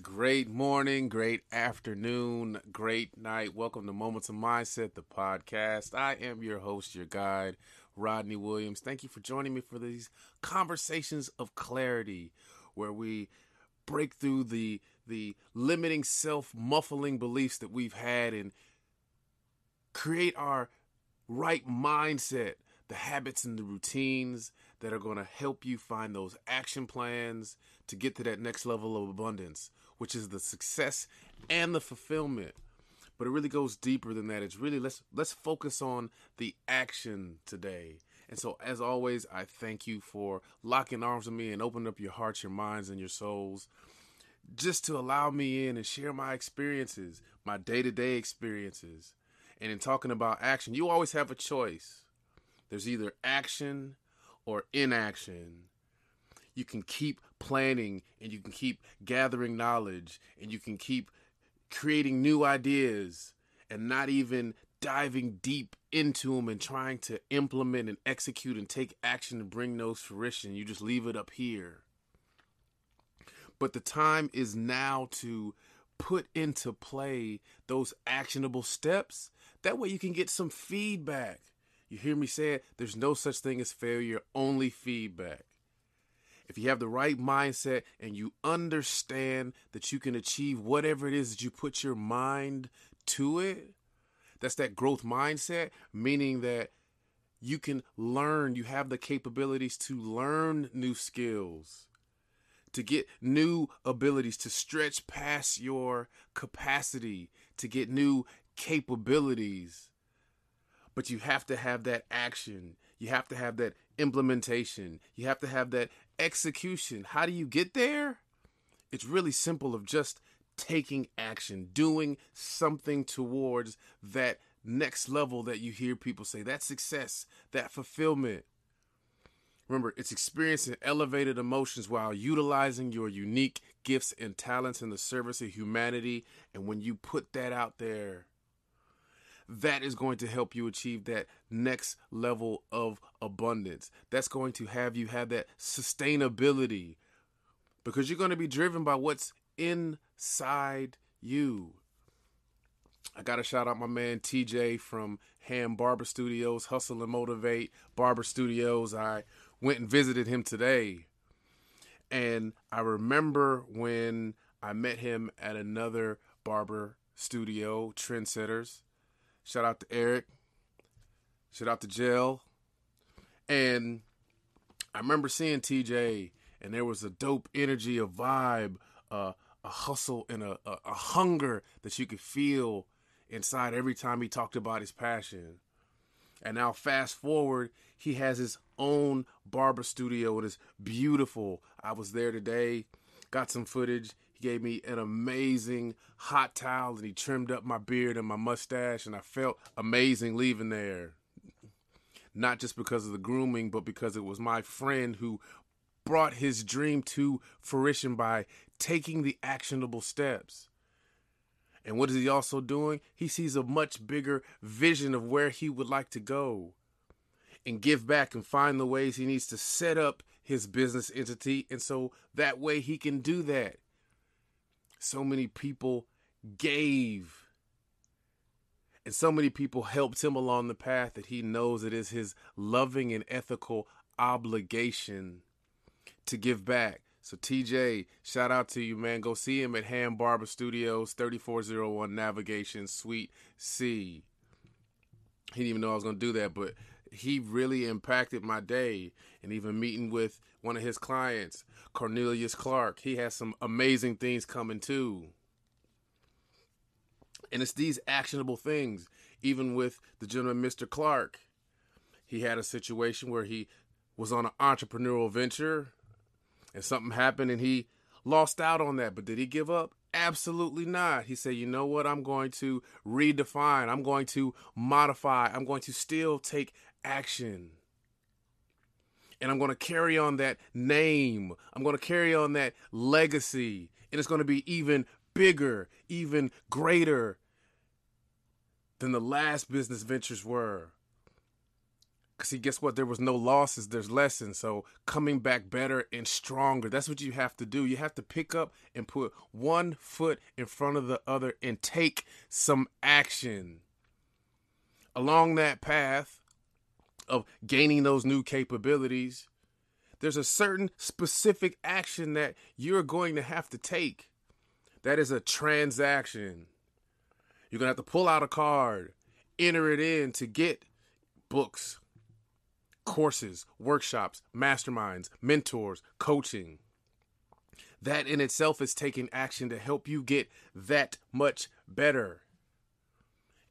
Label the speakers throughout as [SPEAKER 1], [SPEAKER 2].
[SPEAKER 1] Great morning, great afternoon, great night. Welcome to Moments of Mindset, the podcast. I am your host, your guide, Rodney Williams. Thank you for joining me for these conversations of clarity where we break through the the limiting self-muffling beliefs that we've had and create our right mindset, the habits and the routines that are going to help you find those action plans to get to that next level of abundance, which is the success and the fulfillment. But it really goes deeper than that. It's really let's let's focus on the action today. And so as always, I thank you for locking arms with me and opening up your hearts, your minds and your souls just to allow me in and share my experiences, my day-to-day experiences. And in talking about action, you always have a choice. There's either action or inaction. You can keep planning and you can keep gathering knowledge and you can keep creating new ideas and not even diving deep into them and trying to implement and execute and take action to bring those fruition. You just leave it up here. But the time is now to put into play those actionable steps. That way you can get some feedback. You hear me say it? There's no such thing as failure, only feedback. If you have the right mindset and you understand that you can achieve whatever it is that you put your mind to it, that's that growth mindset, meaning that you can learn, you have the capabilities to learn new skills, to get new abilities, to stretch past your capacity, to get new capabilities. But you have to have that action. You have to have that implementation. You have to have that execution. How do you get there? It's really simple of just taking action, doing something towards that next level that you hear people say, that success, that fulfillment. Remember, it's experiencing elevated emotions while utilizing your unique gifts and talents in the service of humanity. And when you put that out there, that is going to help you achieve that next level of abundance. That's going to have you have that sustainability because you're going to be driven by what's inside you. I got to shout out my man TJ from Ham Barber Studios, Hustle and Motivate Barber Studios. I went and visited him today. And I remember when I met him at another barber studio, Trendsetters. Shout out to Eric. Shout out to Jill. And I remember seeing TJ, and there was a dope energy, a vibe, uh, a hustle, and a, a, a hunger that you could feel inside every time he talked about his passion. And now, fast forward, he has his own barber studio. It is beautiful. I was there today, got some footage. Gave me an amazing hot towel and he trimmed up my beard and my mustache, and I felt amazing leaving there. Not just because of the grooming, but because it was my friend who brought his dream to fruition by taking the actionable steps. And what is he also doing? He sees a much bigger vision of where he would like to go and give back and find the ways he needs to set up his business entity. And so that way he can do that. So many people gave. And so many people helped him along the path that he knows it is his loving and ethical obligation to give back. So TJ, shout out to you, man. Go see him at Ham Barber Studios, 3401 Navigation Suite C. He didn't even know I was gonna do that, but he really impacted my day. And even meeting with one of his clients, Cornelius Clark, he has some amazing things coming too. And it's these actionable things. Even with the gentleman, Mr. Clark, he had a situation where he was on an entrepreneurial venture and something happened and he lost out on that. But did he give up? Absolutely not. He said, you know what? I'm going to redefine, I'm going to modify, I'm going to still take action. And I'm going to carry on that name. I'm going to carry on that legacy. And it's going to be even bigger, even greater than the last business ventures were. Because, see, guess what? There was no losses, there's lessons. So, coming back better and stronger. That's what you have to do. You have to pick up and put one foot in front of the other and take some action. Along that path of gaining those new capabilities, there's a certain specific action that you're going to have to take. That is a transaction. You're going to have to pull out a card, enter it in to get books, courses, workshops, masterminds, mentors, coaching. That in itself is taking action to help you get that much better.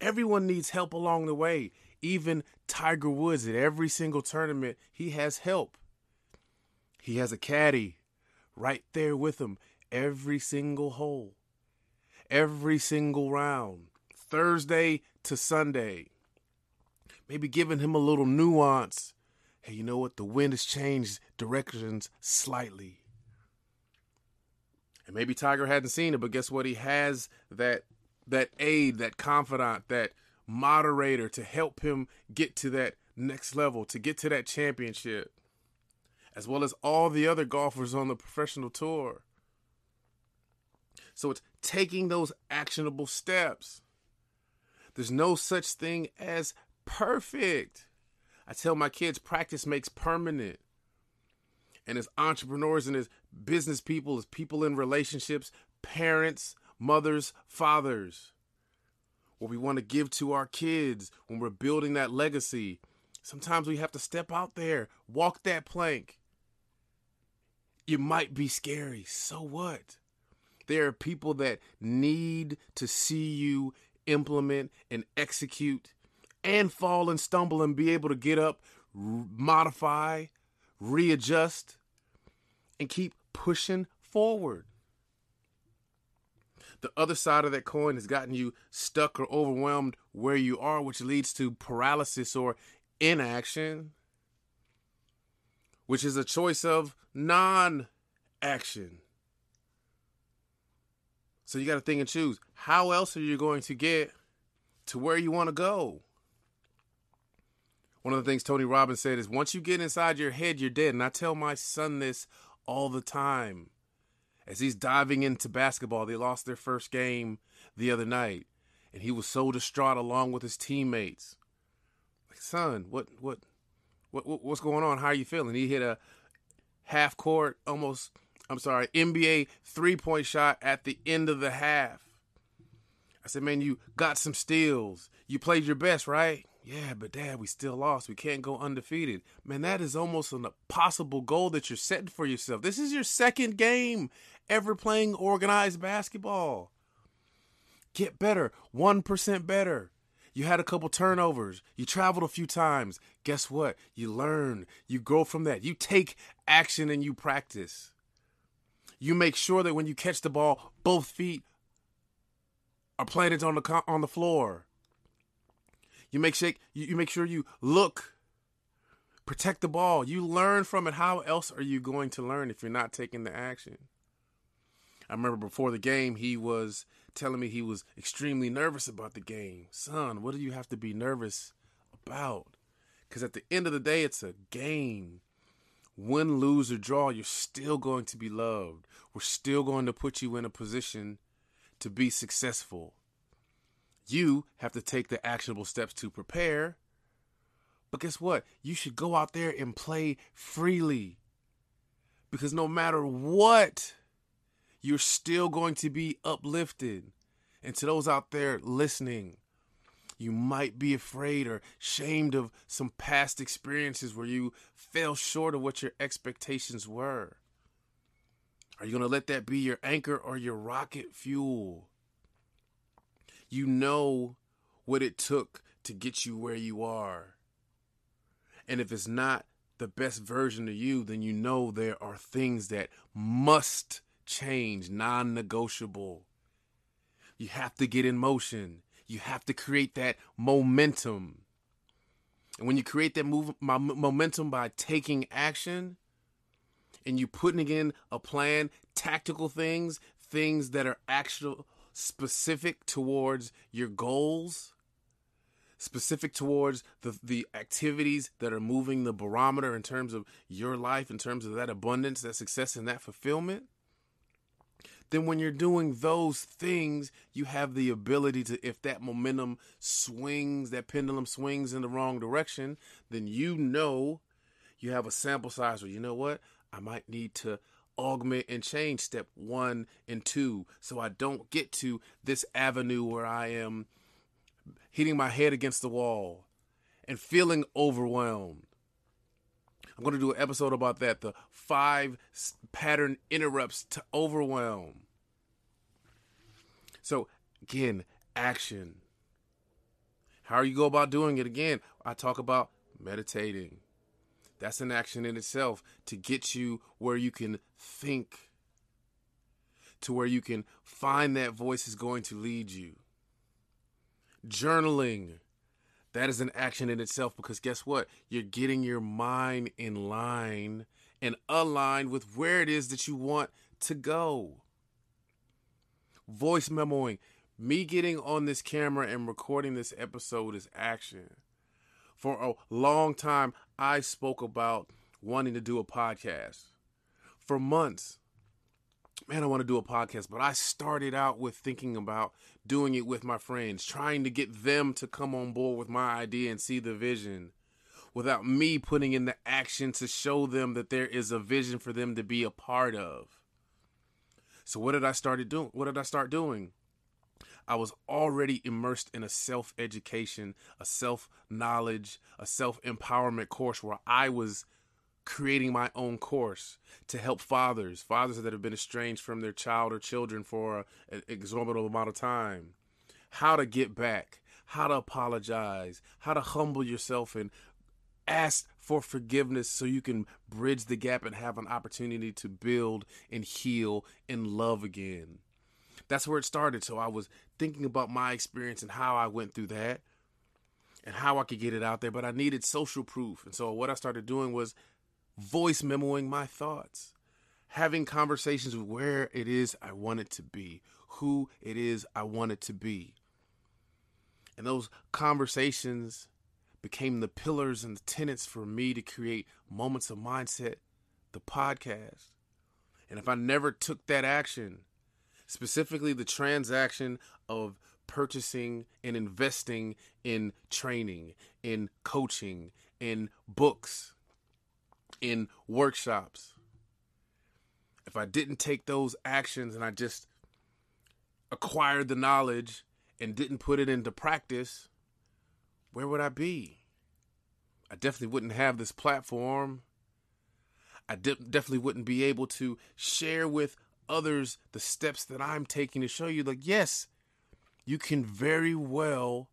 [SPEAKER 1] Everyone needs help along the way. Even Tiger Woods at every single tournament, he has help. He has a caddy right there with him every single hole, every single round, Thursday to Sunday. Maybe giving him a little nuance hey, you know what? The wind has changed directions slightly. And maybe Tiger hadn't seen it, but guess what? He has that that aid, that confidant, that moderator to help him get to that next level, to get to that championship, as well as all the other golfers on the professional tour. So it's taking those actionable steps. There's no such thing as perfect. I tell my kids practice makes permanent. And as entrepreneurs and as business people, as people in relationships, parents, mothers, fathers, what we want to give to our kids when we're building that legacy, sometimes we have to step out there, walk that plank. It might be scary. So what? There are people that need to see you implement and execute and fall and stumble and be able to get up, modify, readjust, and keep pushing forward. The other side of that coin has gotten you stuck or overwhelmed where you are, which leads to paralysis or inaction, which is a choice of non action. So you got to think and choose. How else are you going to get to where you want to go? One of the things Tony Robbins said is once you get inside your head, you're dead. And I tell my son this all the time. As he's diving into basketball, they lost their first game the other night, and he was so distraught along with his teammates. Like, son, what, what, what, what's going on? How are you feeling? He hit a half court, almost, I'm sorry, NBA three point shot at the end of the half. I said, man, you got some steals. You played your best, right? Yeah, but dad, we still lost. We can't go undefeated. Man, that is almost an impossible goal that you're setting for yourself. This is your second game ever playing organized basketball. Get better, 1% better. You had a couple turnovers. You traveled a few times. Guess what? You learn. You grow from that. You take action and you practice. You make sure that when you catch the ball, both feet are planted on the on the floor. You make shake. You make sure you look, protect the ball. You learn from it. How else are you going to learn if you're not taking the action? I remember before the game, he was telling me he was extremely nervous about the game. Son, what do you have to be nervous about? Because at the end of the day, it's a game. Win, lose, or draw, you're still going to be loved. We're still going to put you in a position to be successful. You have to take the actionable steps to prepare. But guess what? You should go out there and play freely. Because no matter what, you're still going to be uplifted. And to those out there listening, you might be afraid or shamed of some past experiences where you fell short of what your expectations were. Are you going to let that be your anchor or your rocket fuel? You know what it took to get you where you are. And if it's not the best version of you, then you know there are things that must change, non negotiable. You have to get in motion, you have to create that momentum. And when you create that move, momentum by taking action and you putting in a plan, tactical things, things that are actual specific towards your goals, specific towards the the activities that are moving the barometer in terms of your life, in terms of that abundance, that success, and that fulfillment, then when you're doing those things, you have the ability to, if that momentum swings, that pendulum swings in the wrong direction, then you know you have a sample size where you know what? I might need to augment and change step one and two so I don't get to this avenue where I am hitting my head against the wall and feeling overwhelmed. I'm going to do an episode about that the five pattern interrupts to overwhelm. So, again, action. How you go about doing it? Again, I talk about meditating. That's an action in itself to get you where you can think, to where you can find that voice is going to lead you. Journaling. That is an action in itself because guess what? You're getting your mind in line and aligned with where it is that you want to go. Voice memoing. Me getting on this camera and recording this episode is action. For a long time, I spoke about wanting to do a podcast. For months, man, I want to do a podcast, but I started out with thinking about doing it with my friends, trying to get them to come on board with my idea and see the vision without me putting in the action to show them that there is a vision for them to be a part of. So what did I started doing? What did I start doing? I was already immersed in a self education, a self knowledge, a self empowerment course where I was creating my own course to help fathers, fathers that have been estranged from their child or children for an exorbitant amount of time, how to get back, how to apologize, how to humble yourself and ask for forgiveness so you can bridge the gap and have an opportunity to build and heal and love again. That's where it started. So I was thinking about my experience and how I went through that and how I could get it out there, but I needed social proof. And so what I started doing was voice memoing my thoughts, having conversations with where it is I want it to be, who it is I want it to be. And those conversations became the pillars and the tenets for me to create Moments of Mindset, the podcast. And if I never took that action, specifically the transaction of purchasing and investing in training, in coaching, in books, in workshops. If I didn't take those actions and I just acquired the knowledge and didn't put it into practice, where would I be? I definitely wouldn't have this platform. I de- definitely wouldn't be able to share with others the steps that I'm taking to show you, like, yes, you can very well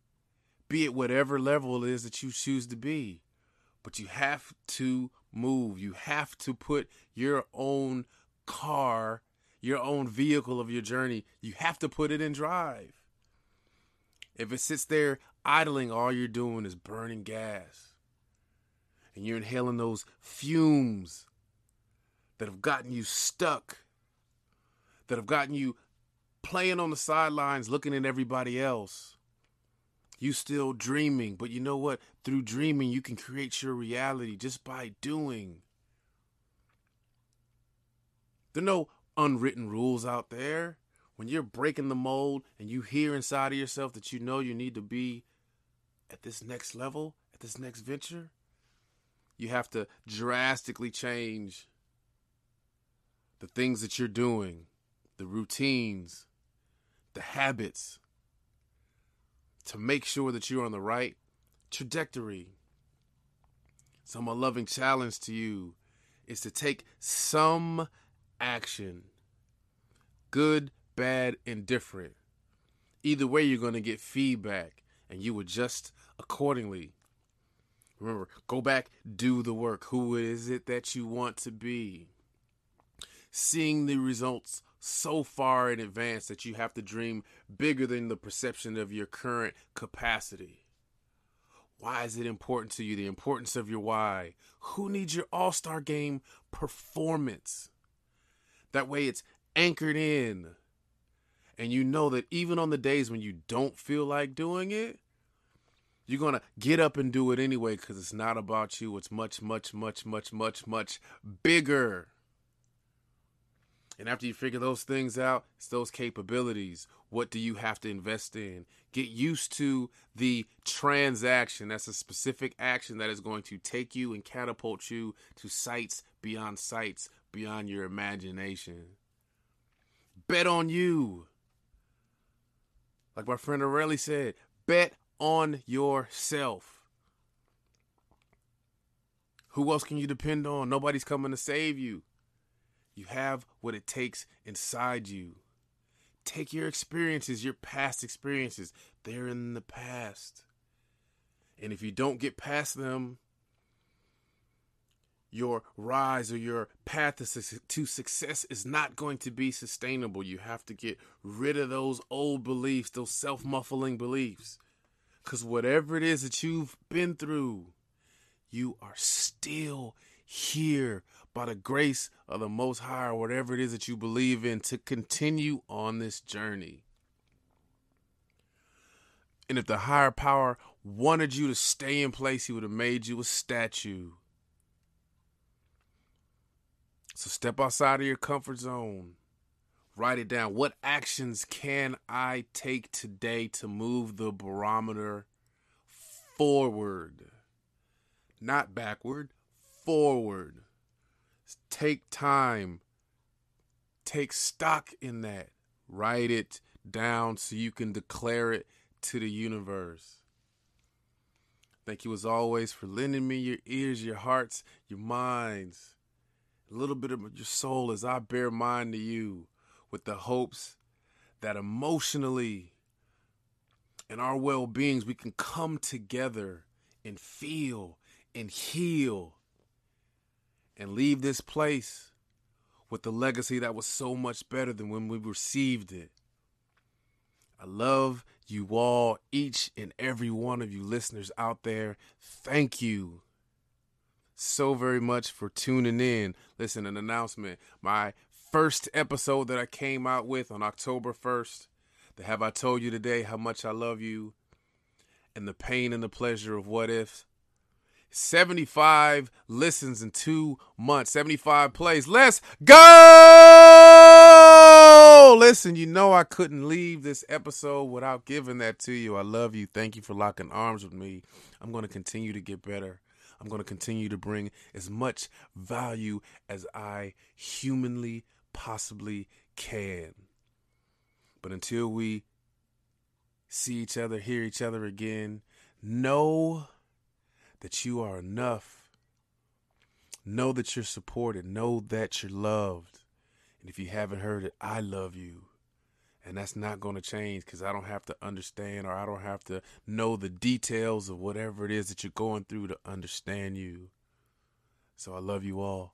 [SPEAKER 1] be at whatever level it is that you choose to be, but you have to move. You have to put your own car, your own vehicle of your journey, you have to put it in drive. If it sits there idling, all you're doing is burning gas. And you're inhaling those fumes that have gotten you stuck that have gotten you playing on the sidelines, looking at everybody else. You still dreaming, but you know what? Through dreaming, you can create your reality just by doing. There are no unwritten rules out there. When you're breaking the mold and you hear inside of yourself that you know you need to be at this next level, at this next venture, you have to drastically change the things that you're doing the routines, the habits to make sure that you're on the right trajectory. So, my loving challenge to you is to take some action good, bad, indifferent. Either way, you're going to get feedback and you adjust accordingly. Remember, go back, do the work. Who is it that you want to be? Seeing the results so far in advance that you have to dream bigger than the perception of your current capacity. Why is it important to you? The importance of your why. Who needs your all star game performance? That way it's anchored in. And you know that even on the days when you don't feel like doing it, You're going to get up and do it anyway because it's not about you. It's much, much, much, much, much, much bigger. And after you figure those things out, it's those capabilities. What do you have to invest in? Get used to the transaction. That's a specific action that is going to take you and catapult you to sights beyond sights, beyond your imagination. Bet on you. Like my friend Aurelie said, bet on yourself. Who else can you depend on? Nobody's coming to save you. You have what it takes inside you. Take your experiences, your past experiences. They're in the past. And if you don't get past them, your rise or your path to success is not going to be sustainable. You have to get rid of those old beliefs, those self muffling beliefs. Because whatever it is that you've been through, you are still here by the grace of the Most High or whatever it is that you believe in to continue on this journey. And if the higher power wanted you to stay in place, he would have made you a statue. So step outside of your comfort zone. Write it down. What actions can I take today to move the barometer forward? Not backward, forward. Take time. Take stock in that. Write it down so you can declare it to the universe. Thank you as always for lending me your ears, your hearts, your minds, a little bit of your soul as I bear mine to you with the hopes that emotionally in our well beings we can come together and feel and heal and leave this place with the legacy that was so much better than when we received it. I love you all, each and every one of you listeners out there. Thank you so very much for tuning in. Listen, an announcement. My first episode that I came out with on October 1st, the Have I Told You Today How Much I Love You, and the Pain and the Pleasure of What If 75 listens in two months, 75 plays. Let's go! Listen, you know I couldn't leave this episode without giving that to you. I love you. Thank you for locking arms with me. I'm going to continue to get better. I'm going to continue to bring as much value as I humanly possibly can. But until we see each other, hear each other again, know that you are enough. Know that you're supported. Know that you're loved. And if you haven't heard it, I love you. And that's not going to change because I don't have to understand or I don't have to know the details of whatever it is that you're going through to understand you. So I love you all.